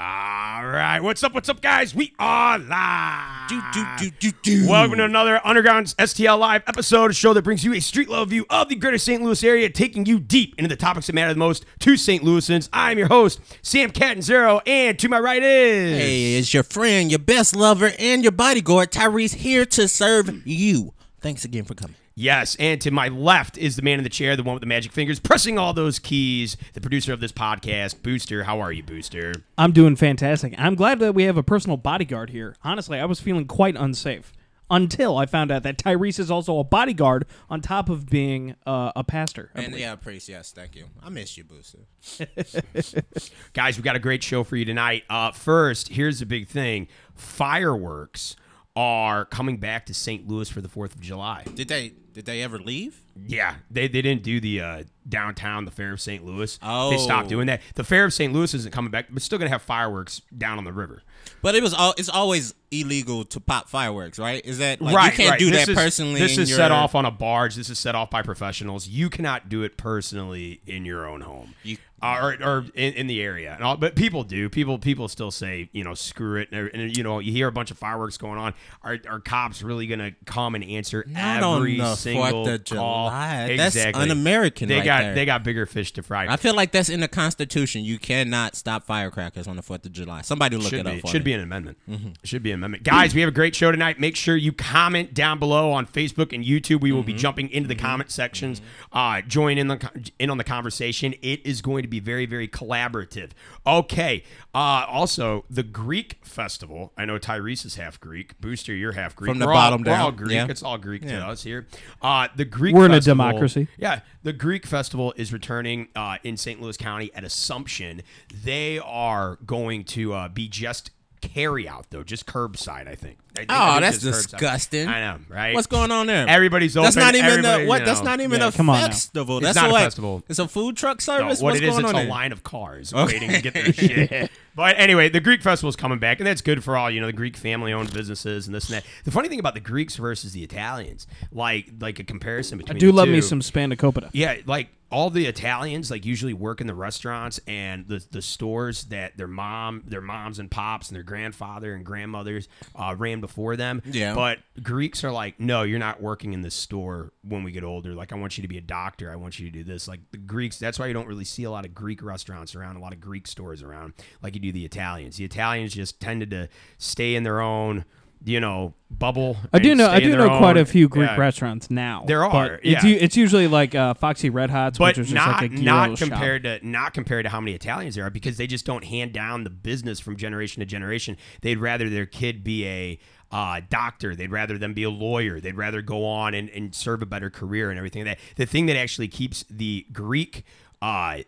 All right, what's up? What's up, guys? We are live. Do, do, do, do, do. Welcome to another Underground STL Live episode, a show that brings you a street level view of the greater St. Louis area, taking you deep into the topics that matter the most to St. Louisans. I'm your host, Sam Catton Zero, and to my right is. Hey, it's your friend, your best lover, and your bodyguard, Tyrese, here to serve you. Thanks again for coming. Yes, and to my left is the man in the chair, the one with the magic fingers, pressing all those keys, the producer of this podcast, Booster. How are you, Booster? I'm doing fantastic. I'm glad that we have a personal bodyguard here. Honestly, I was feeling quite unsafe until I found out that Tyrese is also a bodyguard on top of being uh, a pastor. I And believe. yeah, priest, yes, thank you. I miss you, Booster. Guys, we got a great show for you tonight. Uh, first, here's the big thing fireworks are coming back to St. Louis for the 4th of July. Did they did they ever leave? Yeah, they, they didn't do the uh, downtown, the Fair of St. Louis. They Oh. stopped doing that. The Fair of St. Louis isn't coming back, but still going to have fireworks down on the river. But it was all it's always illegal to pop fireworks, right? Is that like right, you can't right. do This that is- personally? This is your, set off on a barge. This is set off by professionals. You cannot do it personally in your own home. You- uh, or, or in, in the area, and all, but people do. People people still say you know screw it, and, and, you know you hear a bunch of fireworks going on. Are, are cops really gonna come and answer Not on every the single 4th of call? July. That's Exactly. un-American They right got there. they got bigger fish to fry. I feel like that's in the Constitution. You cannot stop firecrackers on the Fourth of July. Somebody look should it be. up for should me. be an amendment. Should be an amendment. Guys, we have a great show tonight. Make sure you comment down below on Facebook and YouTube. We will be jumping into the comment sections. Uh, join in the in on the conversation. It is going to be very very collaborative. Okay. Uh, also, the Greek festival. I know Tyrese is half Greek. Booster, you're half Greek. From the We're bottom all, we're all. Greek. Yeah. It's all Greek to us here. Uh, the Greek. We're in a festival- democracy. yeah, the Greek festival is returning uh, in St. Louis County at Assumption. They are going to uh, be just carry out though, just curbside. I think. I think- I Oh, think that's just curbside. disgusting. I know, right? What's going on there? Everybody's open. That's not even the what? you That's know. not even Yeah, a come on now. festival. It's That's not a like- festival. It's a food truck No, service. what What's it is, going it's on a there? line of cars waiting to get their shit. But anyway, the Greek festival is coming back, and that's good for all you know the Greek family-owned businesses and this and that. The funny thing about the Greeks versus the Italians, like like a comparison between. I do the love two, me some spanakopita. Yeah, like all the Italians like usually work in the restaurants and the the stores that their mom, their moms and pops and their grandfather and grandmothers uh, ran before them. Yeah. But Greeks are like, no, you're not working in this store when we get older. Like, I want you to be a doctor. I want you to do this. Like the Greeks, that's why you don't really see a lot of Greek restaurants around, a lot of Greek stores around, like you do the Italians. The Italians just tended to stay in their own. You know, bubble. I do know. I do know quite a few Greek yeah. restaurants now. There are. It's, yeah. u- it's usually like uh, Foxy Red Hots, but which is just not like a not gyro shop. compared to not compared to how many Italians there are because they just don't hand down the business from generation to generation. They'd rather their kid be a uh, doctor. They'd rather them be a lawyer. They'd rather go on and, and serve a better career and everything. That the thing that actually keeps the Greek. Uh,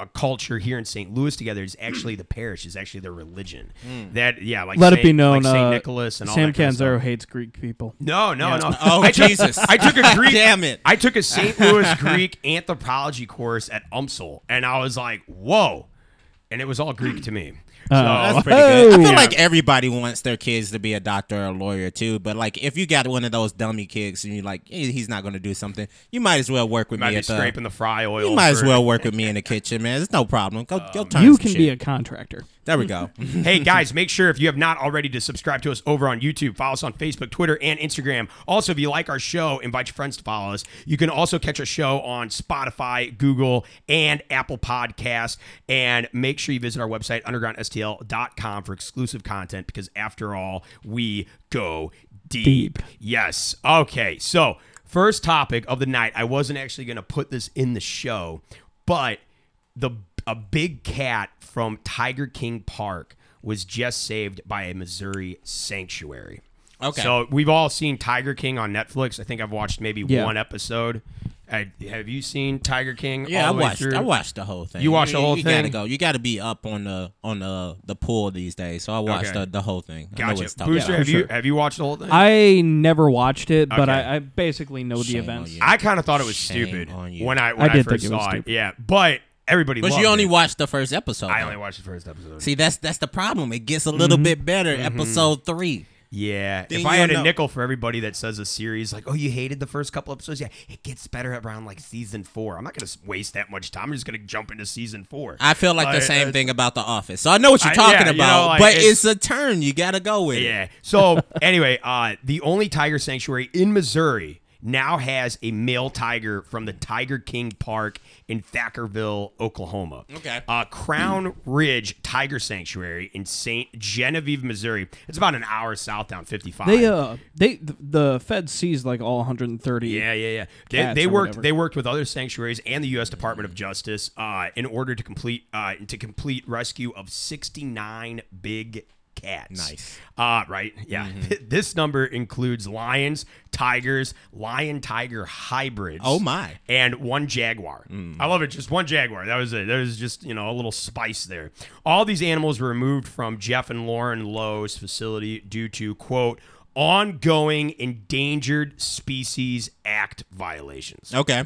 a culture here in St. Louis together is actually the parish is actually their religion. That yeah, like Let it be known, like Saint uh, Nicholas and all Sam that kind of stuff. Hates Greek people. No, no, no. Oh, I took, Jesus. I took a Greek. Damn it. I took a St. Louis Greek anthropology course at UMSL, and I was like, "Whoa!" And it was all Greek to me. So, That's pretty good. I Oh. feel Yeah. like everybody wants their kids to be a doctor or a lawyer too. But like, if you got one of those dummy kids and you're like, "Eh, he's not going to do something, you might as well work with might me be at the. scraping the fry oil. You might as for- well work with me in the kitchen, man. It's no problem. Go, go turn you some can shit. be a contractor. There we go. hey guys, make sure if you have not already to subscribe to us over on YouTube, follow us on Facebook, Twitter, and Instagram. Also, if you like our show, invite your friends to follow us. You can also catch our show on Spotify, Google, and Apple Podcasts. And make sure you visit our website, undergroundstl.com, for exclusive content because after all, we go deep. Deep. Yes. Okay. So, first topic of the night. I wasn't actually going to put this in the show, but the a big cat from Tiger King Park was just saved by a Missouri sanctuary. Okay. So we've all seen Tiger King on Netflix. I think I've watched maybe Yeah. one episode. I, have you seen Tiger King? Yeah, all I way watched. through? I watched the whole thing. You watched the whole you gotta go. You got to be up on the on the the pool these days. So I watched Okay. the, the whole thing. I know Gotcha. Booster, about. have for you have you watched the whole thing? I never watched it, but Okay. I, I basically know the Shame on events. I kind of thought it was Shame stupid when I when I I, first think it was saw it. Yeah, but everybody. But loved you only it. watched the first episode. I though. only watched the first episode. See, that's that's the problem. It gets a little Mm-hmm. bit better. Episode three. Yeah, Then if I you'll had a know. nickel for everybody that says a series like, "Oh, you hated the first couple episodes," yeah, it gets better around like season four. I'm not gonna waste that much time. I'm just gonna jump into season four. I feel like the Uh, same uh, thing about The Office. So I know what you're I- talking yeah, you know, about, like, but it's- it's, a turn. You got to go with it. Yeah. So anyway, uh, the only tiger sanctuary in Missouri now has a male tiger from the Tiger King Park in Thackerville, Oklahoma. Okay. Uh, Crown Ridge Tiger Sanctuary in St. Genevieve, Missouri. It's about an hour south down 55. They uh they th- the Fed seized like all 130. Yeah, yeah, yeah. They, they worked. whatever. They worked with other sanctuaries and the U.S. Department of Justice uh, in order to complete uh, to complete rescue of 69 big cats. Nice. Uh, right. Yeah. this number includes lions, tigers, lion tiger hybrids. Oh, my. And one jaguar. I love it. Just one jaguar. That was it. There was just you know a little spice there. All these animals were removed from Jeff and Lauren Lowe's facility due to quote ongoing Endangered Species Act violations. Okay.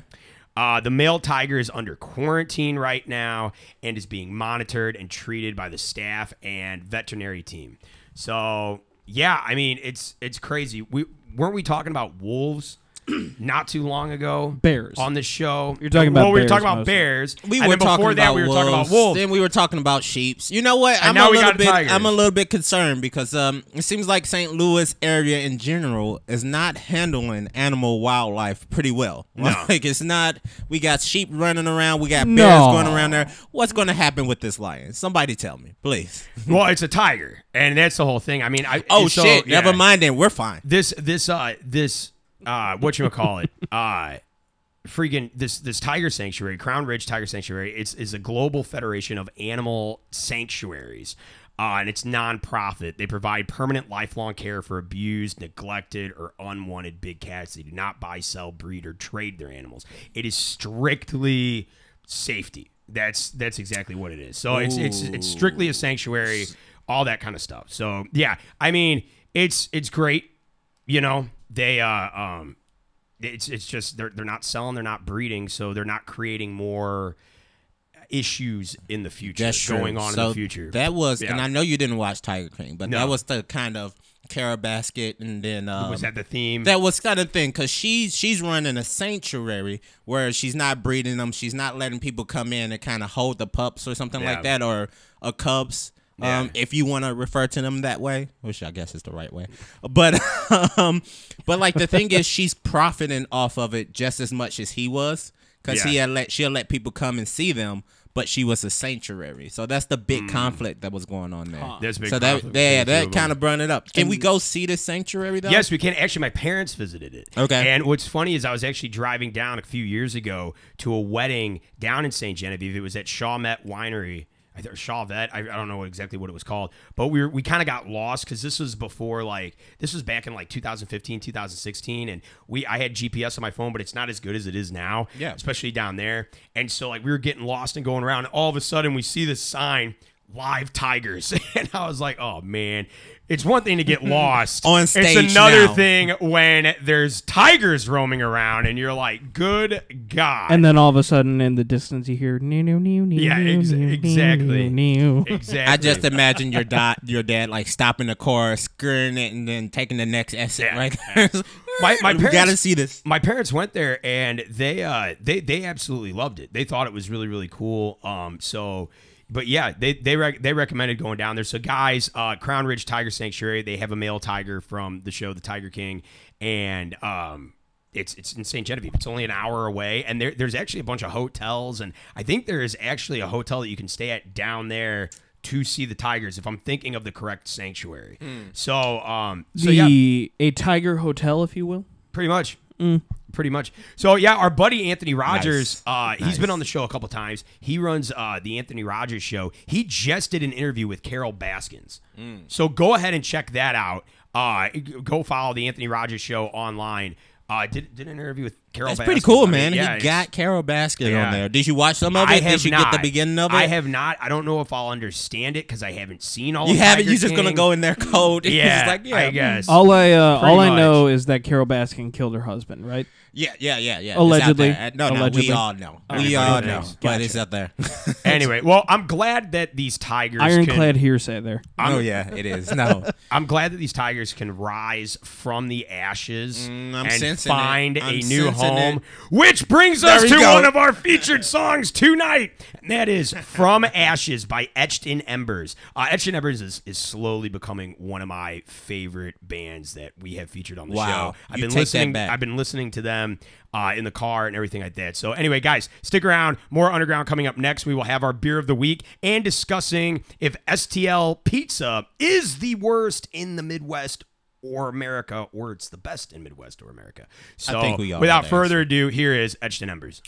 Uh, the male tiger is under quarantine right now and is being monitored and treated by the staff and veterinary team. So yeah, I mean it's it's crazy. We weren't we talking about wolves not too long ago? Bears. on the show. You're talking about well, we were talking about mostly. bears. We and were then before talking that about we were wolves. talking about wolves. Then we were talking about sheeps. You know what? I'm now a we little got bit. tigers. I'm a little bit concerned because um, it seems like St. Louis area in general is not handling animal wildlife pretty well. No. Like it's not. We got sheep running around. We got No. bears going around there. What's going to happen with this lion? Somebody tell me, please. well, it's a tiger, and that's the whole thing. I mean, I Oh so, shit! yeah. Never mind. Then we're fine. this this uh this uh what you wanna call it uh freaking this this tiger sanctuary crown ridge tiger sanctuary it's is a global federation of animal sanctuaries uh, and it's nonprofit. They provide permanent, lifelong care for abused, neglected, or unwanted big cats. They do not buy, sell, breed, or trade their animals. It is strictly safety. That's that's exactly what it is. So it's it's it's strictly a sanctuary, all that kind of stuff. So yeah, I mean it's it's great you know they uh um it's it's just they're they're not selling they're not breeding so they're not creating more issues in the future That's true. going on So in the future That was, and I know you didn't watch Tiger King, but No. that was the kind of Carole Baskin, and then um, was that the theme That was kind of thing because she's she's running a sanctuary where she's not breeding them. She's not letting people come in and kind of hold the pups or something Yeah. like that or a cubs. Yeah. Um, if you want to refer to them that way, which I guess is the right way, but um, but like the thing is, she's profiting off of it just as much as he was, because he had let she'll let people come and see them, but she was a sanctuary, so that's the big Mm. conflict that was going on there. There's a big so that yeah, that kind of brought it up. Can we go see the sanctuary though? Yes, we can. Actually, my parents visited it. Okay. And what's funny is I was actually driving down a few years ago to a wedding down in St. Genevieve. It was at Chaumette Winery. Think Shawvet. I, I don't know exactly what it was called, but we were, we kind of got lost because this was before like this was back in like 2015, 2016, and we I had GPS on my phone, but it's not as good as it is now. Yeah. especially down there. And so like we were getting lost and going around, and all of a sudden we see this sign. Live tigers, and I was like, "Oh man, it's one thing to get lost On stage It's another now. thing when there's tigers roaming around and you're like, good God. And then all of a sudden, in the distance, you hear new, new, new, new, Yeah, ex- new, exactly. new. exactly. I just imagine your dad, your dad, like stopping the car, skirting it, and then taking the next exit Yeah. right there. My- my we parents- gotta see this. my parents went there and they uh they they absolutely loved it. They thought it was really really cool. Um so but yeah, they they rec- they recommended going down there. So guys, uh Crown Ridge Tiger Sanctuary, they have a male tiger from the show The Tiger King and um it's it's in St. Genevieve. It's only an hour away, and there, there's actually a bunch of hotels, and I think there is actually a hotel that you can stay at down there to see the tigers. If I'm thinking of the correct sanctuary, so um, so yeah, a tiger hotel, if you will. Pretty much. Pretty much. So yeah, our buddy Anthony Rogers, uh, he's been on the show a couple times. He runs uh, the Anthony Rogers show. He just did an interview with Carole Baskins. So go ahead and check that out. Uh, go follow the Anthony Rogers show online. Uh, did did an interview with Carol. That's pretty cool, I mean, man. yeah, he it's- got Carole Baskin Yeah. on there. Did you watch some of I it? have Did you not. get the beginning of it? I have not. I don't know if I'll understand it because I haven't seen all. Of it. You of haven't. Tiger You just gonna King. go in there cold. It's Yeah, like, yeah, I guess. All I uh, Pretty all I much. know is that Carole Baskin killed her husband, right? Yeah, yeah, yeah, yeah. It's Allegedly. out there. Uh, No, no, Allegedly. we all know. Everybody We all know. knows. But it's out there. anyway, well, I'm glad that these tigers. Ironclad Can, hearsay there. I'm, oh yeah, it is. No, I'm glad that these tigers can rise from the ashes Mm, I'm and sensing it. find I'm a new sensing home, it. which brings There us to go. one of our featured songs tonight, and that is "From Ashes" by Etched in Embers. Uh, Etched in Embers is, is slowly becoming one of my favorite bands that we have featured on the Wow. show. I've You been listening. I've been listening to them uh, in the car and everything like that. So anyway, guys, stick around. More underground coming up next. We will have our beer of the week and discussing if STL pizza is the worst in the Midwest or America, or it's the best in Midwest or America. So think we all without further ado, here is Etched in Embers.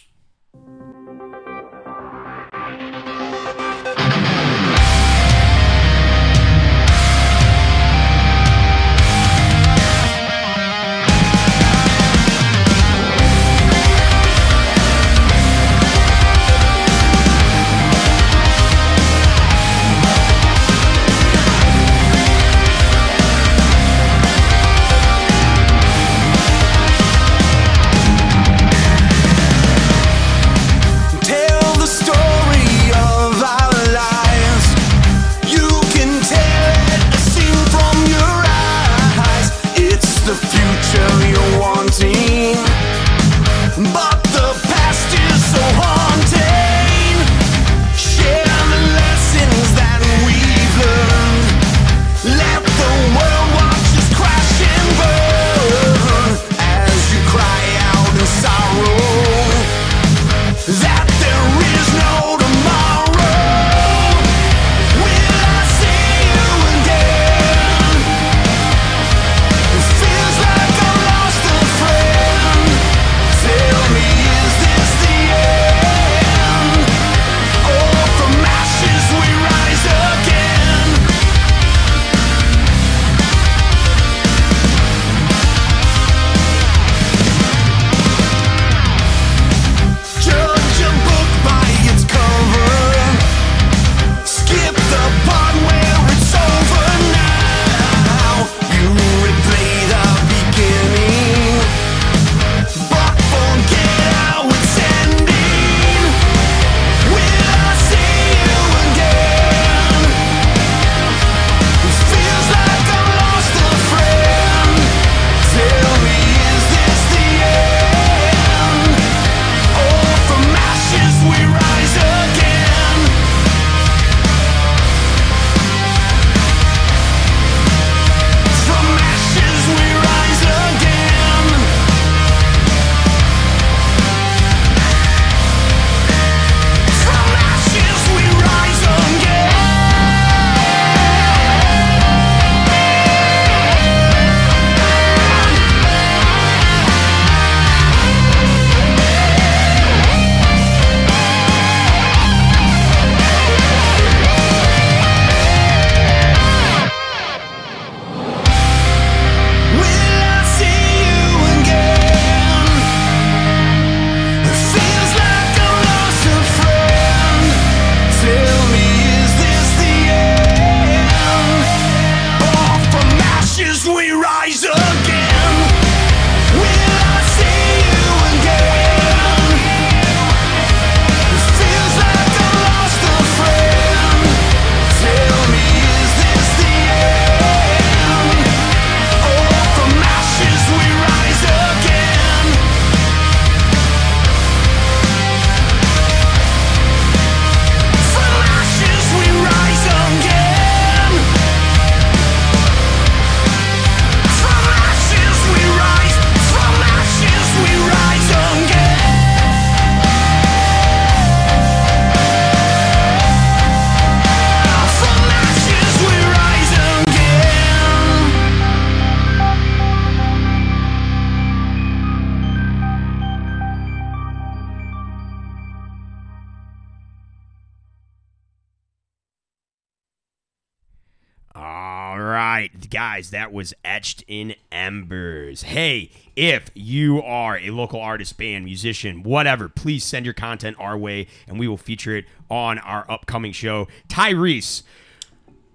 Guys, that was Etched in Embers. Hey, if you are a local artist, band, musician, whatever, please send your content our way and we will feature it on our upcoming show. Tyrese,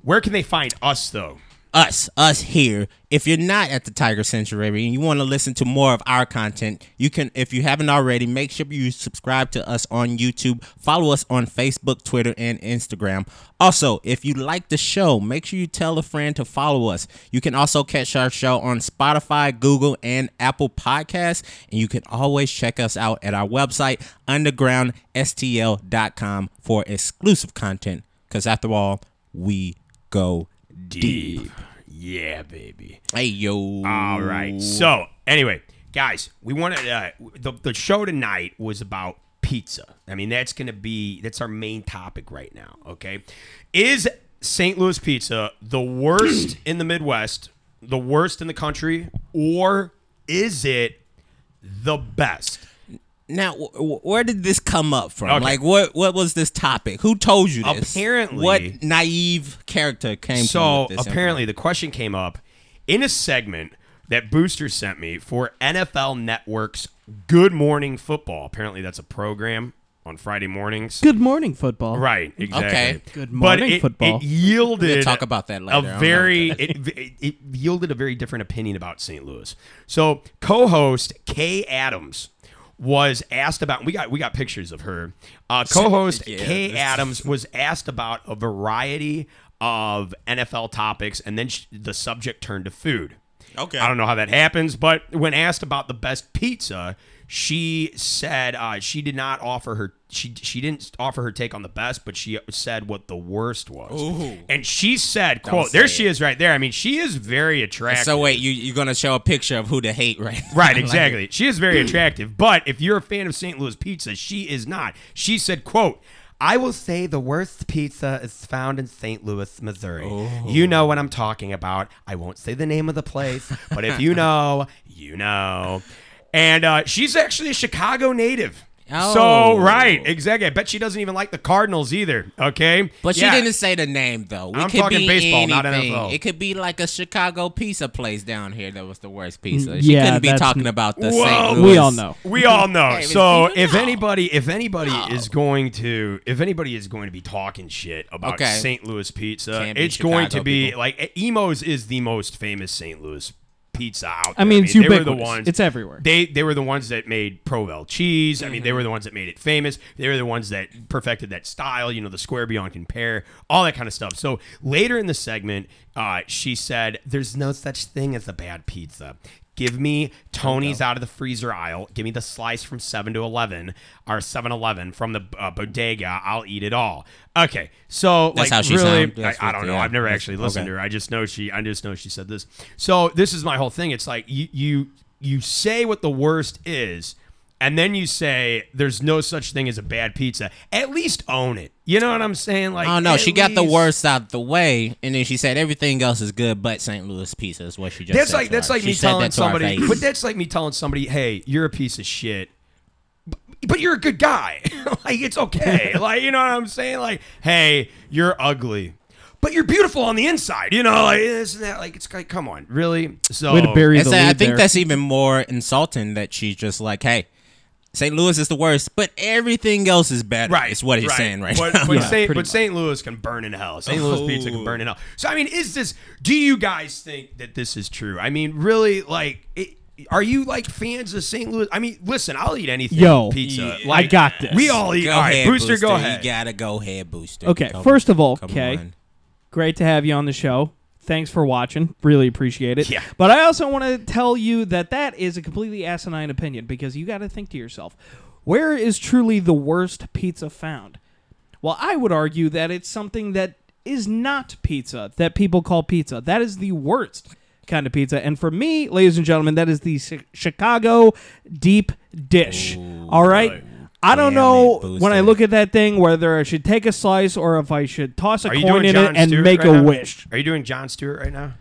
where can they find us, though? Us, us here. If you're not at the Tiger Sanctuary and you want to listen to more of our content, you can, if you haven't already, make sure you subscribe to us on YouTube. Follow us on Facebook, Twitter, and Instagram. Also, if you like the show, make sure you tell a friend to follow us. You can also catch our show on Spotify, Google, and Apple Podcasts. And you can always check us out at our website, undergroundstl.com, for exclusive content. Because after all, we go Deep. Yeah, baby. Hey yo. All right. So, anyway, guys, we wanted uh, the the show tonight was about pizza. I mean, that's going to be that's our main topic right now, okay? Is St. Louis pizza the worst in the Midwest, the worst in the country, or is it the best? Now, wh- wh- where did this come up from? Okay. Like, what what was this topic? Who told you this? Apparently- what naive character came to So with this apparently, the question came up in a segment that Booster sent me for NFL Network's Good Morning Football. Apparently, that's a program on Friday mornings. Good morning, football. Right, exactly. Okay. Good But morning, it, football. It yielded We'll talk about that later. A very it, it, it yielded a very different opinion about St. Louis. So co-host Kay Adams was asked about. We got we got pictures of her. Uh, co-host Yeah, Kay Adams was asked about a variety of NFL topics, and then sh the subject turned to food. Okay. I don't know how that happens, but when asked about the best pizza, she said uh, she did not offer her she she didn't offer her take on the best, but she said what the worst was. Ooh. And she said, "quote There say she it. is, right there. I mean, she is very attractive." So wait, you you're gonna show a picture of who to hate, right? Right, Like- exactly. she is very attractive, but if you're a fan of St. Louis pizza, she is not. She said, "quote I will say the worst pizza is found in St. Louis, Missouri. You know what I'm talking about. I won't say the name of the place, but if you know, you know." And uh, she's actually a Chicago native. Oh. So right, exactly. I bet she doesn't even like the Cardinals either. Okay, But Yeah. she didn't say the name though. It I'm could talking be baseball, not. NFL. It could be like a Chicago pizza place down here that was the worst pizza. She yeah, couldn't be that's- talking about the Whoa. St. We all know. We all know. Hey, so if know. anybody, if anybody is going to, if anybody is going to be talking shit about Okay. St. Louis pizza, Can't be it's going to be people. like Imo's is the most famous St. Louis pizza out there. I mean, it's they were the ubiquitous. ones. It's everywhere. They they were the ones that made Provel cheese. I mean, Mm-hmm. they were the ones that made it famous. They were the ones that perfected that style. You know, the square beyond compare, all that kind of stuff. So later in the segment, uh, she said, "There's no such thing as a bad pizza." Give me Tony's out of the freezer aisle. Give me the slice from 7 to 11 or 7 Eleven from the uh, bodega. I'll eat it all. Okay. So, That's like, how she really, sound. That's I, I don't know. yeah. I've never actually listened to her. I just know she. I just know she said this. So this is my whole thing. It's like you you you say what the worst is, and then you say there's no such thing as a bad pizza. At least own it. You know what I'm saying? Like, Oh no, at she got the worst out the way, and then she said everything else is good, but St. Louis pizza is what she just. That's said like to that's her. like She me telling that somebody, but that's like me telling somebody, hey, you're a piece of shit. But, but you're a good guy. like it's okay. like you know what I'm saying? Like, hey, you're ugly. But you're beautiful on the inside, you know, like this and that. Like it's like, come on, really? So Way to bury the so I think there. that's even more insulting that she's just like, hey, St. Louis is the worst, but everything else is better. Right, Is what he's saying right but, now. But, Yeah, St. but St. Louis can burn in hell. St. Louis oh. pizza can Oh. burn in hell. So I mean, is this? Do you guys think that this is true? I mean, really, like, it, are you like fans of St. Louis? I mean, listen, I'll eat anything. Yo, pizza. I Like, got this. We all eat. Go all right, ahead, Booster, go ahead. You gotta go ahead, Booster. Okay, Come- first of all, okay. Great to have you on the show. Thanks for watching. Really appreciate it. Yeah. But I also want to tell you that that is a completely asinine opinion because you got to think to yourself, where is truly the worst pizza found? Well, I would argue that it's something that is not pizza that people call pizza. That is the worst kind of pizza. And for me, ladies and gentlemen, that is the Chicago deep dish. All right? right. I don't know when I look at that thing whether I should take a slice or if I should toss a Are you coin doing in it and Stewart make right a now? wish. Are you doing Jon Stewart right now?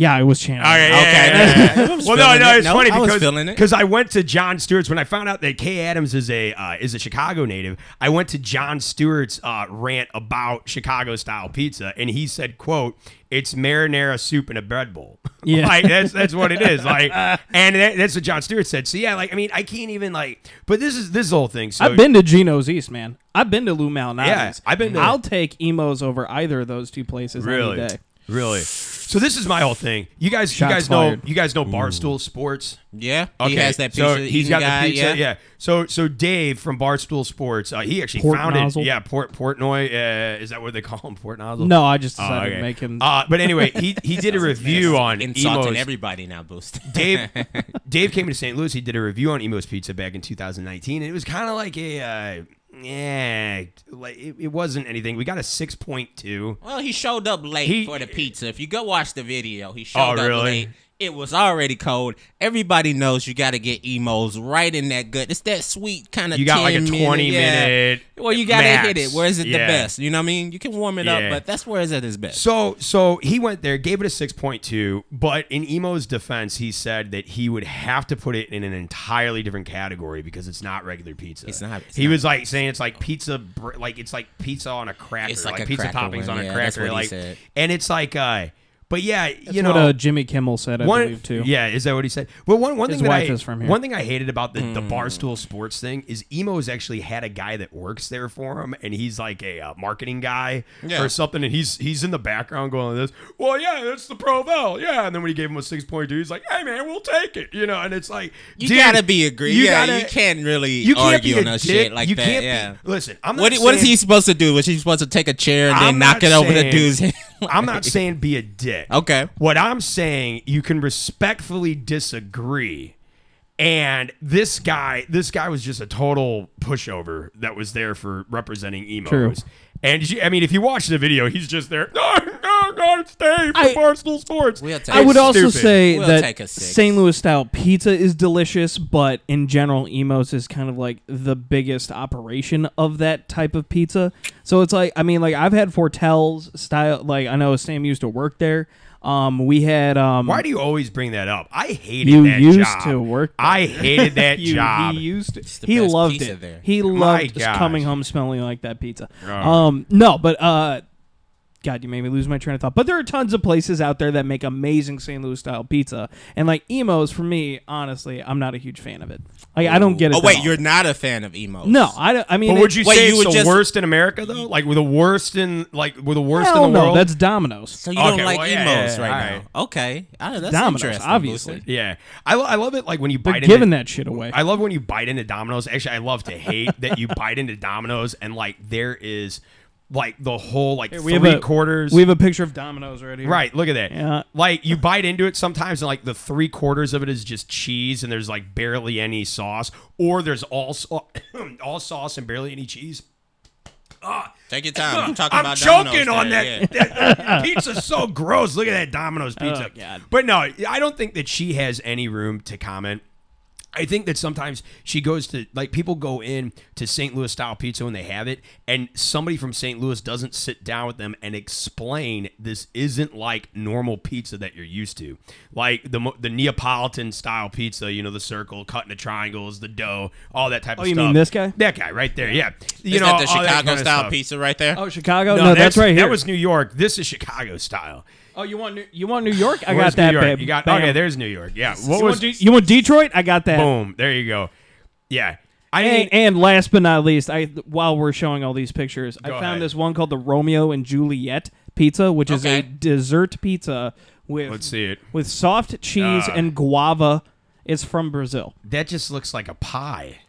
Yeah, it was channeling. Okay, it. yeah, Okay. yeah, yeah. I well, no, feeling no, it's No, funny I was because feeling it. because I went to Jon Stewart's when I found out that Kay Adams is a uh, is a Chicago native. I went to Jon Stewart's uh, rant about Chicago style pizza, and he said, "quote It's marinara soup in a bread bowl." Yeah. like that's that's what it is. Like, and that, that's what Jon Stewart said. So yeah, like I mean, I can't even like. But this is this is the whole thing. So I've been to Gino's East, man. I've been to Lou Malnati's. Yeah, I've been to- I'll take Imo's over either of those two places really, any day. really. So this is my whole thing. You guys, Shots you guys know, you guys know Barstool Sports. Yeah, Okay, he has that so pizza. he's eating got guy, the pizza. Yeah. Yeah. So so Dave from Barstool Sports, uh, he actually Port founded. Nozzle? Yeah, Port Portnoy. Uh, is that what they call him? Port Nozzle. No, I just Oh, decided okay. to make him. Uh, but anyway, he he did a review on Insulting Imo's. everybody now, Boost. Dave Dave came to St. Louis. He did a review on Imo's Pizza back in 2019, and it was kind of like a. Uh, yeah, like it, it wasn't anything. We got a six point two. Well, he showed up late He- for the pizza. If you go watch the video, he oh, showed Oh, up really? late. It was already cold. Everybody knows you got to get Imo's right in that gut. It's that sweet kind of. You got like a 20 minute, yeah. Well, you got to hit it. Where is it the best? You know what I mean? You can warm it Yeah. up, but that's where it's best. So so he went there, gave it a six point two, but in Imo's defense, he said that he would have to put it in an entirely different category because it's not regular pizza. It's not- it's he not. was like saying it's like pizza, like it's like pizza on a cracker, It's like like, pizza cracker toppings one, on a yeah, cracker, like, and it's like, uh, but yeah, That's you know, what uh, Jimmy Kimmel said, I one, believe too. Yeah, is that what he said? Well, one one His thing that I is from here. one thing I hated about the, the Hmm. Barstool Sports thing is Imo's actually had a guy that works there for him, and he's like a uh, marketing guy Yeah. or something, and he's he's in the background going like this. Well, yeah, that's the Pro Provel, yeah. And then when he gave him a six point two, he's like, "Hey, man, we'll take it," you know. And it's like, you dude, gotta be agree. you yeah, gotta- you can't really You can't argue be a on that dick. shit like you that. can't yeah. Be, listen, I'm not. What, what is he supposed to do? Was he supposed to take a chair and then I'm knock not it over the saying- dude's head? I'm not saying be a dick. Okay. What I'm saying, you can respectfully disagree. And this guy, this guy was just a total pushover that was there for representing Imo's. True. And you- I mean, if you watch the video, he's just there. No, no, no, it's Dave I- Barstool Sports. We'll I would also stupid. say We'll that take a six. St. Louis style pizza is delicious, but in general, Imo's is kind of like the biggest operation of that type of pizza. So it's like, I mean, like I've had Fortel's style. Like I know Sam used to work there. Um, we had um. Why do you always bring that up? I hated You that used job. to work there. I hated that you, job. He used to. the He best loved pizza it. there. He My loved gosh. coming home smelling like that pizza. Oh. Um, no, but uh, God, you made me lose my train of thought. But there are tons of places out there that make amazing St. Louis style pizza, and like Imo's, for me, honestly, I'm not a huge fan of it. Like I don't get it. Oh wait, all. you're not a fan of Imo's? no, I don't. I mean, But would you Wait, say you it's the just- worst in America though? Like we're the worst in like we're the worst Hell in the no, world. that's Domino's. So you don't like well, Imo's yeah, yeah, right alright. now? Okay, Ah, that's Domino's, interesting. obviously. Booster. yeah, I, lo- I love it. Like when you They're bite giving into, that shit away. I love when you bite into Domino's. Actually, I love to hate that you bite into Domino's and like there is like the whole like Here, three have a quarters. We have a picture of Domino's right here. right, look at that. Yeah. Like you bite into it sometimes, and like the three quarters of it is just cheese, and there's like barely any sauce, or there's all all sauce and barely any cheese. Ah. Take your time. I'm talking I'm about choking Domino's on there, that. yeah. that- pizza's so gross. Look at that Domino's oh, pizza. Oh, God. But no, I don't think that she has any room to comment. I think that sometimes she goes to like people go in to St. Louis style pizza when they have it, and somebody from St. Louis doesn't sit down with them and explain this isn't like normal pizza that you're used to, like the the Neapolitan style pizza. You know, the circle, cut into triangles, the dough, all that type Oh, of stuff. Oh, you mean this guy? That guy right there. Yeah, you Is know that the all that Chicago style stuff. pizza right there? Oh, Chicago? No, No, that's, right here. That was New York. This is Chicago style. Oh, you want New, you want New York? I Where's got that, New York? babe. You got Bam. okay. There's New York. Yeah. What you, was want De- you want Detroit? I got that. boom? There you go. Yeah. I And, mean, and last but not least, I while we're showing all these pictures, I Go found ahead. this one called the Romeo and Juliet pizza, which is a Okay. dessert pizza with let's see it. with soft cheese Uh. and guava. It's from Brazil. That just looks like a pie.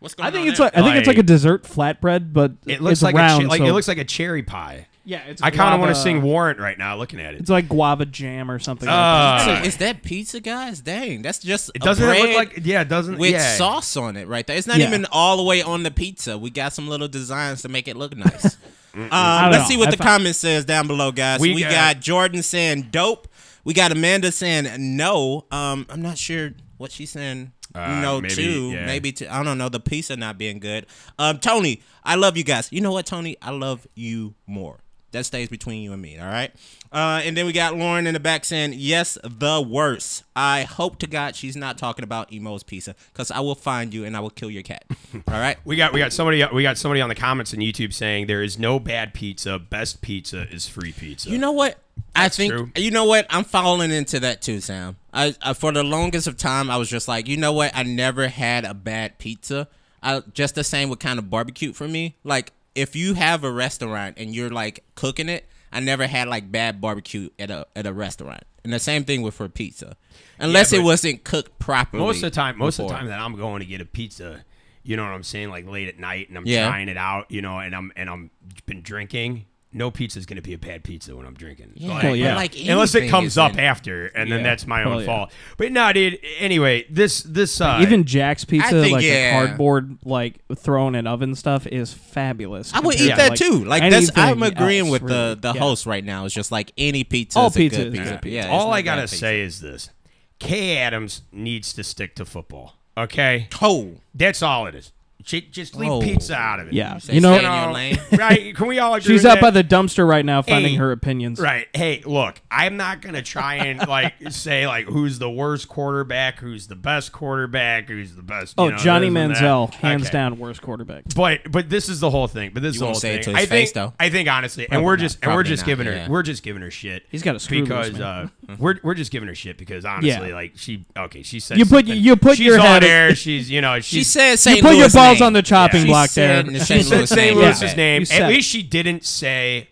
What's going I think on it's there? like I think it's like a Like- dessert flatbread, but It looks it's like round. a che- like so- it looks like a cherry pie. Yeah. It's I kind of want to guava- sing Warrant right now looking at it. It's like guava jam or something. like Uh, that. So is that pizza, guys? Dang, that's just it a doesn't it bread look like yeah, it doesn't with yeah. sauce on it right there. It's not Yeah. even all the way on the pizza. We got some little designs to make it look nice. um, don't let's know. see what I the found- comments says down below, guys. We We, got- got, Jordan saying dope. We got Amanda saying no. Um, I'm not sure what she's saying. Uh, no maybe, to yeah. maybe to I don't know the pizza not being good. Um, Tony, I love you guys. You know what, Tony? I love you more. That stays between you and me. All right. Uh, and then we got Lauren in the back saying, "Yes, the worst." I hope to God she's not talking about Emo's pizza, because I will find you and I will kill your cat. All right. We got we got somebody we got somebody on the comments on YouTube saying there is no bad pizza. Best pizza is free pizza. You know what? I think true. you know what I'm falling into that too, Sam. I, I for the longest of time I was just like, you know what? I never had a bad pizza. I just the same with kind of barbecue for me. Like if you have a restaurant and you're like cooking it, I never had like bad barbecue at a at a restaurant. And the same thing with for pizza, unless Yeah, it wasn't cooked properly. most of the time, most of the time that I'm going to get a pizza, you know what I'm saying, like late at night, and I'm Yeah. trying it out, you know, and I'm and I'm been drinking. No pizza is going to be a bad pizza when I'm drinking. Yeah, Like, Well, yeah. like Unless it comes up in- after, and then Yeah. that's my Well, own yeah. fault. But no, dude. Anyway, this this uh, Even Jack's pizza, think, like yeah. the cardboard, like thrown in oven stuff, is fabulous. I would eat to, that like, too. Like that's I'm agreeing else, with really. the the Yeah. host right now. It's just like any pizza. All is a pizza good is pizza. pizza. Yeah, all I gotta say is this: Kay Adams needs to stick to football. Okay, Oh, that's all it is. She, just leave Oh. pizza out of it. Yeah, you know, stay in your lane. right? Can we all agree? she's with up that? by the dumpster right now, finding Hey. her opinions. Right. Hey, look, I'm not gonna try and like say like who's the worst quarterback, who's the best quarterback, who's the best. you Oh, know, Johnny this and that. Manziel, hands Okay. down, worst quarterback. But but this is the whole thing. But this is You the won't whole say thing. it to I his think face, though. I think honestly, and we're not. just and we're Probably just not, giving her yeah. we're just giving her shit. He's got a screw loose, because man. uh, we're we're just giving her shit because honestly, Yeah. like she okay, she said You put- something. you put she's your on head- air. She's you know she she's said St. You put your balls name. on the chopping Yeah. block She there. said the She St. said Louis St. name. Louis's Yeah. name. You At said least she didn't say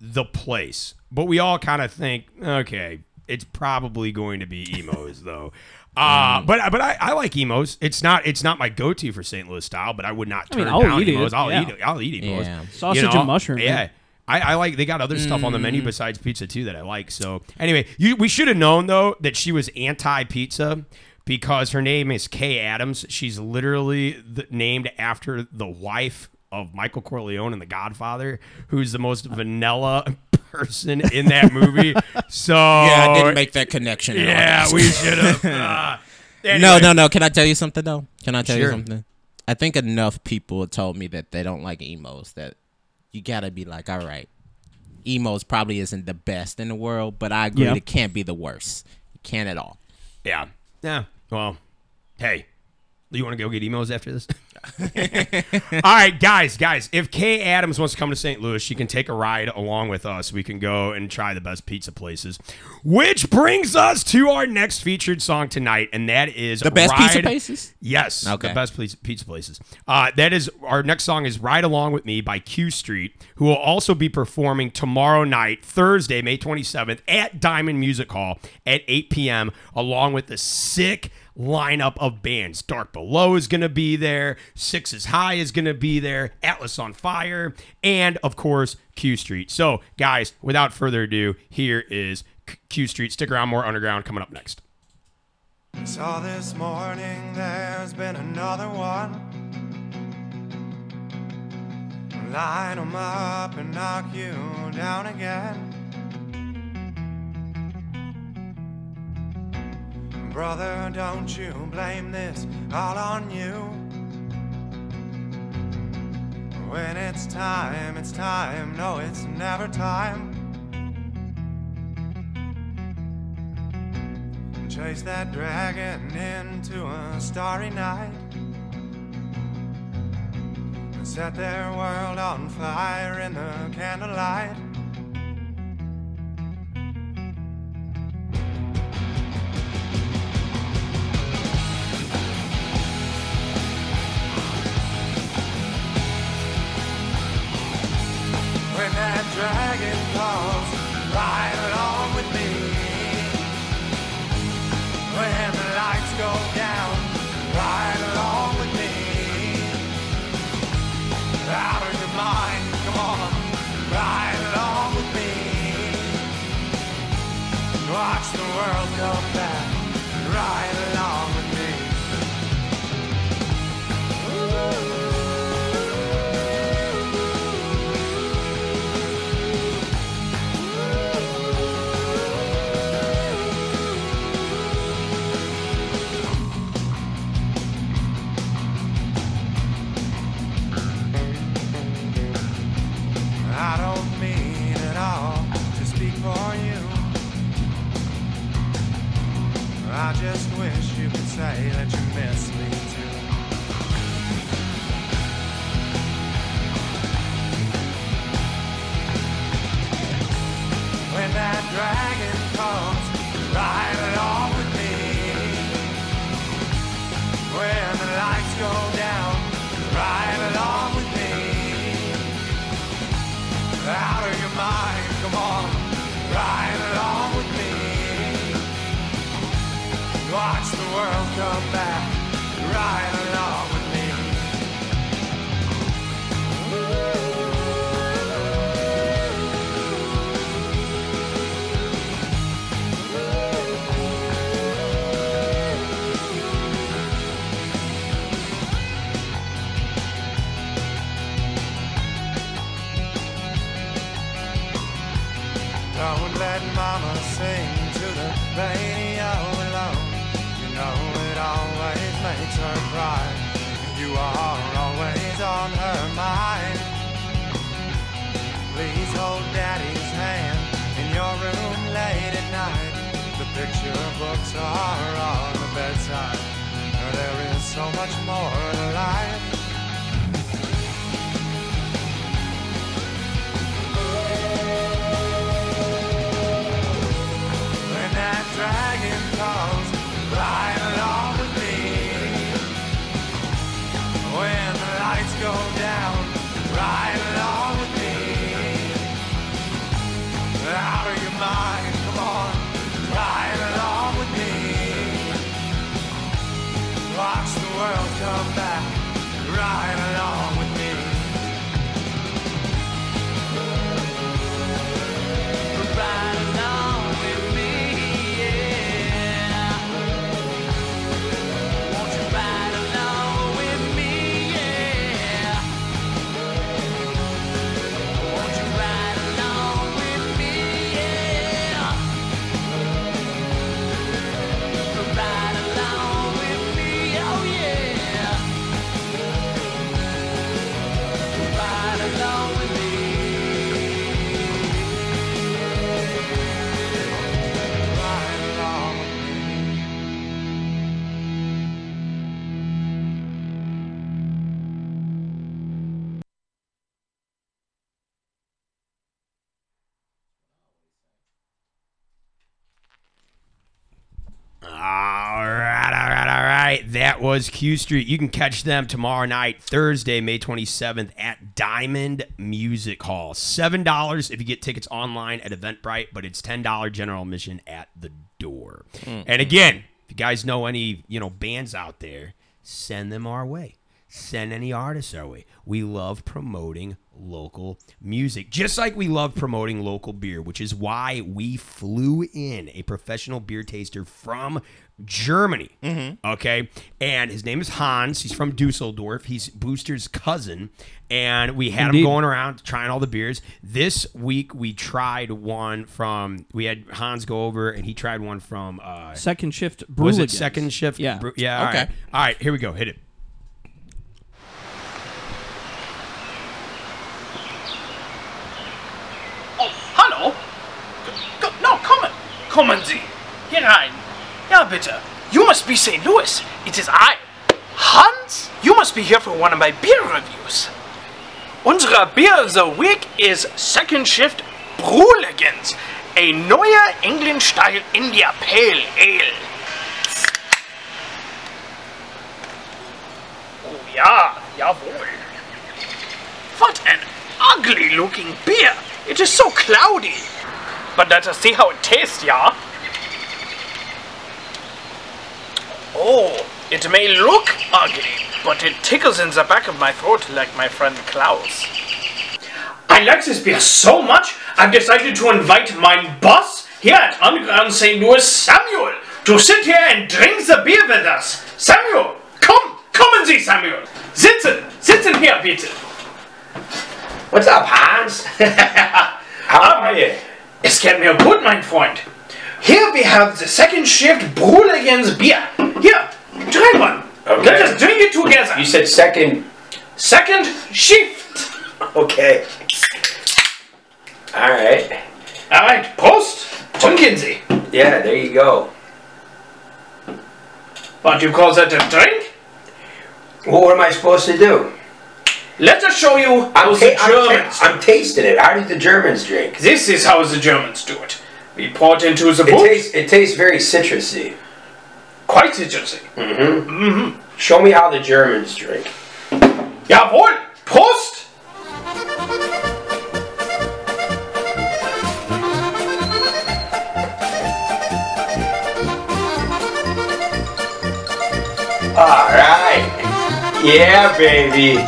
the place. But we all kind of think, okay, it's probably going to be Imo's though. Uh, Mm. but but I, I like Imo's. It's not it's not my go to for St. Louis style, but I would not I turn mean, I'll down eat it, Imo's. I'll yeah. eat it. I'll eat Imo's. Yeah. Sausage and mushroom, Yeah. man. I, I like they got other stuff on the Mm. menu besides pizza too that I like. So anyway, you, we should have known though that she was anti pizza because her name is Kay Adams. She's literally the, named after the wife of Michael Corleone in The Godfather, who's the most vanilla person in that movie. So Yeah, I didn't make that connection. at all. yeah, we should have. Uh, No, anyway. no, no. Can I tell you something though? Can I tell you something? I think enough people told me that they don't like Imo's. That you gotta be like, all right, Imo's probably isn't the best in the world, but I agree Yeah. it can't be the worst. It can't at all. Yeah. Yeah. Well, hey, you want to go get emails after this? All right, guys, guys. If Kay Adams wants to come to St. Louis, she can take a ride along with us. We can go and try the best pizza places. Which brings us to our next featured song tonight, and that is The best pizza places? Yes, Okay. the best pizza, pizza places. Uh, that is our next song is "Ride Along with Me" by Q Street, who will also be performing tomorrow night, Thursday, May 27th, at Diamond Music Hall at 8 p.m. Along with the sick lineup of bands. Dark Below is going to be there. Six is High is going to be there. Atlas on Fire, and of course Q Street. So, guys, without further ado, here is Q- Street. Stick around, more underground coming up next. This morning there's been another one. Line 'em up and knock you down again. Brother, don't you blame this all on you. When it's time, it's time. No, it's never time. Chase that dragon into a starry night. And set their world on fire in the candlelight. Dragon say that you miss radio alone. You know it always makes her cry. You are always on her mind. Please hold daddy's hand in your room late at night. The picture books are on the bedside. There is so much more to life. That was Q Street. You can catch them tomorrow night, Thursday, May 27th at Diamond Music Hall. $7 if you get tickets online at Eventbrite, but it's $10 general admission at the door. Mm-hmm. And again, if you guys know any, you know, bands out there, send them our way. Send any artists our way. We love promoting local music, just like we love promoting local beer, which is why we flew in a professional beer taster from Germany. Okay. And his name is Hans. He's from Dusseldorf. He's Booster's cousin. And we had Indeed. him going around trying all the beers. This week we tried one from, we had Hans go over and he tried one from, uh, Second shift. was it second shift? Yeah. Brew- yeah. Okay. right. All right. Here we go. Hit it. Oh, hallo? K- k- No, kommen. Sie. Hier rein. Ja, bitte. You must be St. Louis. It is I. Hans? You must be here for one of my beer reviews. Unsere Beer of the Week is Second Shift Brewligans. A neuer England-Style India Pale Ale. Oh ja, jawohl. What an ugly looking beer! It is so cloudy! But let us see how it tastes, yeah? Oh, it may look ugly, but it tickles in the back of my throat like my friend Klaus. I like this beer so much, I've decided to invite my boss here at Underground St. Louis, Samuel, to sit here and drink the beer with us. Samuel, come, come and Sie, Samuel. Sitzen, sitzen here, bitte. What's up, Hans? How are you? Es geht mir gut, mein Freund. Here we have the second shift Brulligens beer. Here, try one. Okay. Let us drink it together. You said second. Second shift. Okay. All right. All right, Post Kinsey. Yeah, there you go. What do you call that a drink? Well, what am I supposed to do? Let us show you how I'm, the ta- I'm, Germans. ta- I'm tasting it. How do the Germans drink? this is how the Germans do it. We pour it into the It boot. tastes. It tastes very citrusy. Quite interesting. Mm-hmm. Mm-hmm. Show me how the Germans drink. Jawohl, Prost! All right. Yeah, baby.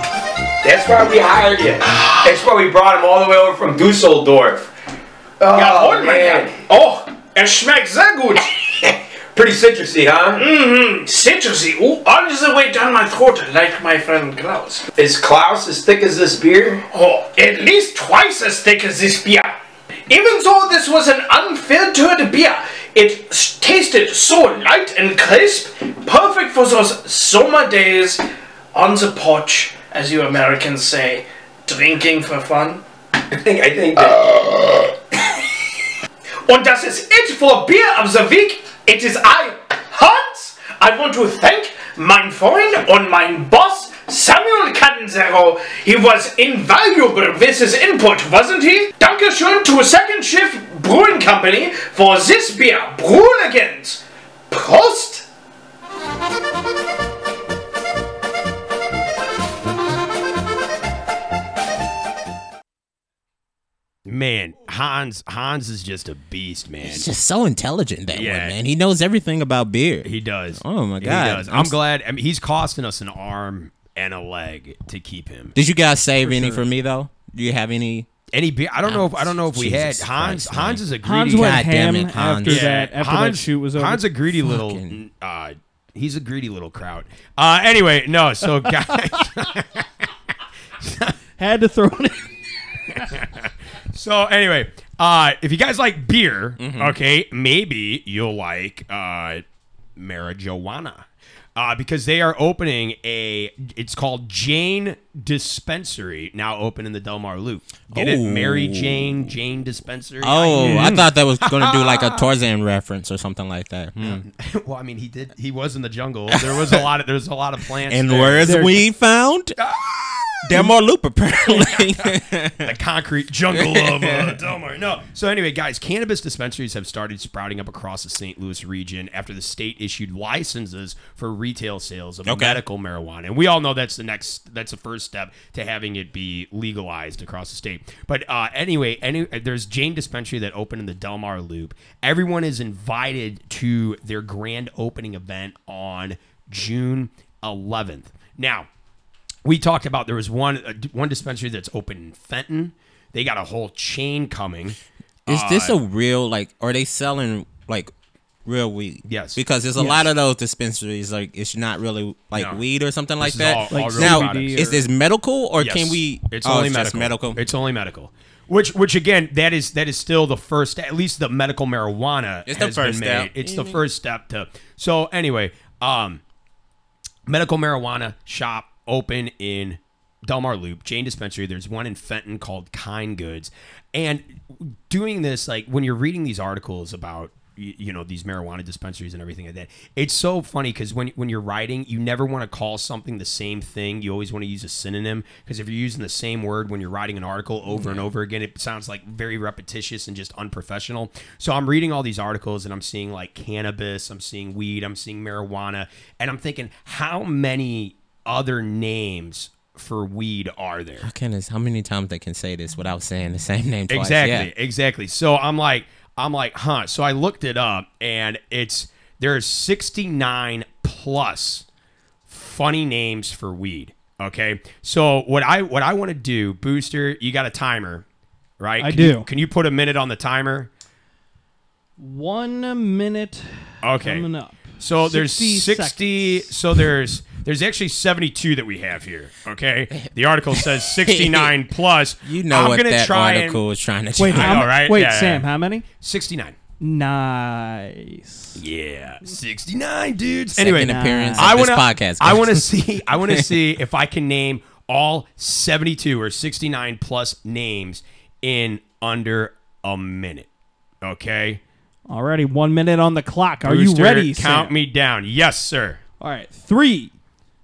That's why we hired you. That's why we brought him all the way over from Dusseldorf. Oh, man. Oh, er schmeckt sehr gut. Pretty citrusy, huh? Mm-hmm. Citrusy. Oh, all the way down my throat, like my friend Klaus. Is Klaus as thick as this beer? Oh, at least twice as thick as this beer. Even though this was an unfiltered beer, it tasted so light and crisp, perfect for those summer days on the porch, as you Americans say, drinking for fun. I think. I think that. Und das ist it for Beer of the Week. It is I, Hans. I want to thank mein Freund und mein Boss, Samuel Catanzaro. He was invaluable with his input, wasn't he? Dankeschön to Second Shift Brewing Company for this beer, Brewlegends. Prost! Man, Hans Hans is just a beast, man. He's just so intelligent that Yeah. one man. He knows everything about beer. He does. Oh, my god. He does. I'm I'm, s- glad. I mean, he's costing us an arm and a leg to keep him. Did you guys save any for me though? Do you have any? Any beer? I don't know if I don't know if we had Hans. Christ, man. Hans is a greedy. Hans went God damn ham it, Hans. after that. After that Hans, shoot was over. Hans a greedy little. Uh, he's a greedy little kraut. Uh, anyway, no. So guys, Had to throw it. So anyway, uh, if you guys like beer, Mm-hmm. okay, maybe you'll like uh, marijuana. Uh, because they are opening a, it's called Jane Dispensary, now open in the Delmar Loop. Get it? Oh. Mary Jane, Jane Dispensary. Oh, I thought that was gonna do like a Tarzan reference or something like that. Hmm. well, I mean, he did. He was in the jungle. There was a lot of. There's a lot of plants. And there. where's we found? Delmar Loop, apparently. the concrete jungle of uh, Delmar. No. So anyway, guys, cannabis dispensaries have started sprouting up across the St. Louis region after the state issued licenses for retail sales of Okay. medical marijuana, and we all know that's the next. That's the first step to having it be legalized across the state. But uh, anyway, any there's Jane Dispensary that opened in the Delmar Loop. Everyone is invited to their grand opening event on June 11th. Now we talked about there was one uh, one dispensary that's open in Fenton. They got a whole chain coming. Is this a real like? Are they selling like real weed? Yes. Because there's a lot of those dispensaries like it's not really like No. weed or something like that. all- Like all now, products. Is this medical or Yes. can we? It's oh, only it's medical. just medical. It's only medical. Which, which again, that is that is still the first. At least the medical marijuana It's the has first been step. made. It's the first step to. So anyway, um, medical marijuana shop open in Delmar Loop, Jane Dispensary. There's one in Fenton called Kind Goods, and doing this like when you're reading these articles about you know these marijuana dispensaries and everything like that it's so funny because when, when you're writing you never want to call something the same thing. You always want to use a synonym because if you're using the same word when you're writing an article over and over again it sounds like very repetitious and just unprofessional. So i'm reading all these articles and i'm seeing like cannabis i'm seeing weed i'm seeing marijuana and i'm thinking how many other names for weed are there Goodness, how many times they can say this without saying the same name twice? Exactly, Yeah. exactly. So I'm like, I'm like, huh. So I looked it up, and it's there's 69 plus funny names for weed. Okay, so what I what I want to do, Booster, you got a timer, right? I Can you- do. can you put a minute on the timer? One minute Okay. coming up. So there's 60 60. So there's there's actually 72 that we have here. Okay, the article says 69 plus. You know I'm what gonna that try article is trying to Wait, try. I how know, right? Wait, Yeah, Sam, yeah. how many? 69. Nice. Yeah, 69 dudes. Second anyway, appearance I want this to podcast. I want to see I want to see if I can name all 72 or 69 plus names in under a minute. Okay. Already one minute on the clock. Are you Booster, ready? Count Sam? me down. Yes, sir. All right, three,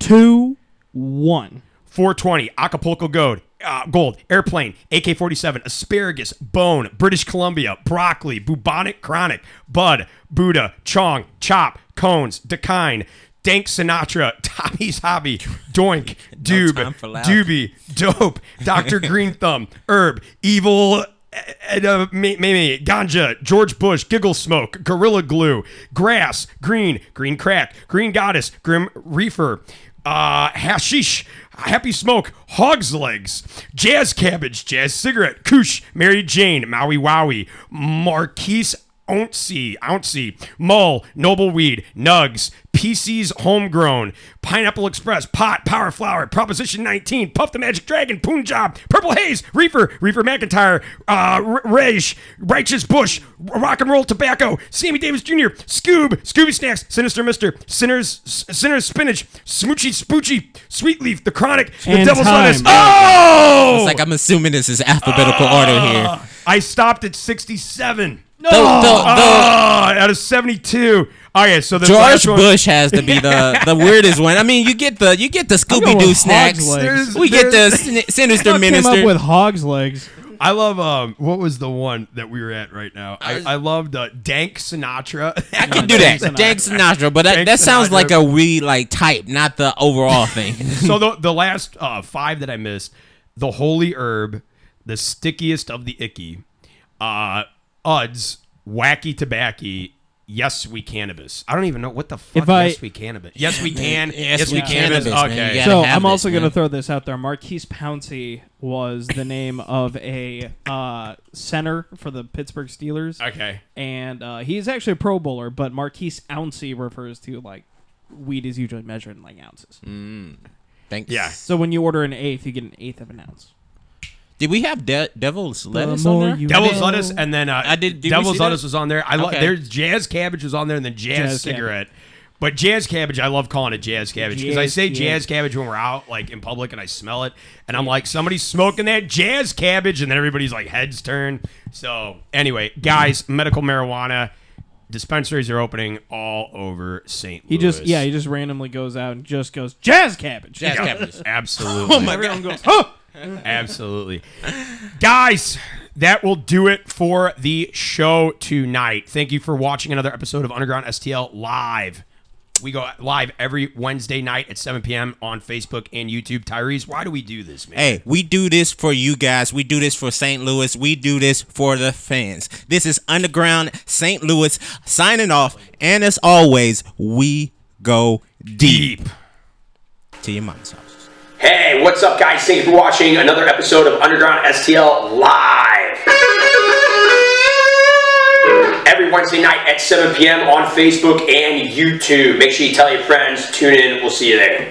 two, one. 420, Acapulco Gold, uh, Gold, Airplane, AK 47, Asparagus, Bone, British Columbia, Broccoli, Bubonic Chronic, Bud, Buddha, Chong, Chop, Cones, Dakine, Dank Sinatra, Tommy's Hobby, Doink, Doob, time for loud. Doobie, Dope, Dr. Green Thumb, Herb, Evil. Uh, uh, me, me, me, ganja, George Bush, Giggle Smoke, Gorilla Glue, Grass, Green, Green Crack, Green Goddess, Grim Reefer, uh, Hashish, Happy Smoke, Hog's Legs, Jazz Cabbage, Jazz Cigarette, Kush, Mary Jane, Maui Wowie, Marquise Ouncey, Ouncey, Mull, Noble Weed, Nugs, PC's Homegrown, Pineapple Express, Pot, Power Flower, Proposition 19, Puff the Magic Dragon, Punjab, Purple Haze, Reefer, Reefer McIntyre, uh, R- Rage, Righteous Bush, Rock and Roll Tobacco, Sammy Davis Jr., Scoob, Scooby Snacks, Sinister Mister, Sinners, S- Sinners Spinach, Smoochy Spoochy, Sweet Leaf, The Chronic, The And Devil's time. Lettuce. Oh! It's like I'm assuming this is alphabetical order here. I stopped at 67. The, the, the, Oh, out of 72. Okay, so the George one- Bush has to be the, the weirdest one. I mean, you get the you get the Scooby Doo snacks. Hog's legs. We get the sin- sinister Fuck came minister. up with hog's legs. I love um what was the one that we were at right now? I, I loved uh, Dank Sinatra. I can do that. Dank Dank Sinatra, but that, Dank that sounds Sinatra. like a we like type, not the overall thing. so the the last uh, five that I missed, the holy herb, the stickiest of the icky, uh, uds, wacky tobacco. Yes, we cannabis. I don't even know what the fuck. If I- yes, we cannabis. Yes, we can. Yes, yes, we we cannabis. cannabis, man. Okay. You So gotta have I'm also this, going to man. throw this out there. Maurkice Pouncey was the name of a uh, center for the Pittsburgh Steelers, Okay. and uh, he's actually a Pro Bowler. But Marquise Ouncey refers to like weed is usually measured in like ounces. Thanks. Yeah. So when you order an eighth, you get an eighth of an ounce. Did we have de- devil's lettuce more on there? you Devil's know. lettuce, and then uh, I did- did Devil's see that? lettuce was on there. I love Okay. there's jazz cabbage was on there, and then jazz, Jazz cigarette. But jazz cabbage, I love calling it jazz cabbage because I say cabbage. jazz cabbage when we're out like in public and I smell it, and I'm like somebody's smoking that jazz cabbage, and then everybody's like heads turn. So anyway, guys, medical marijuana dispensaries are opening all over St. He Louis. just yeah, he just randomly goes out and just goes jazz cabbage. Jazz Yeah, cabbage. Absolutely. Oh my Everyone goes, huh? Absolutely. Guys, that will do it for the show tonight. Thank you for watching another episode of Underground STL Live. We go live every Wednesday night at 7 p.m. on Facebook and YouTube. Tyrese, why do we do this, man? Hey, we do this for you guys. We do this for St. Louis. We do this for the fans. This is Underground St. Louis signing off. And as always, we go deep, Deep. to your mom's house. Hey, what's up, guys? Thank you for watching another episode of Underground STL Live. Every Wednesday night at 7 p.m. on Facebook and YouTube. Make sure you tell your friends. Tune in. We'll see you there.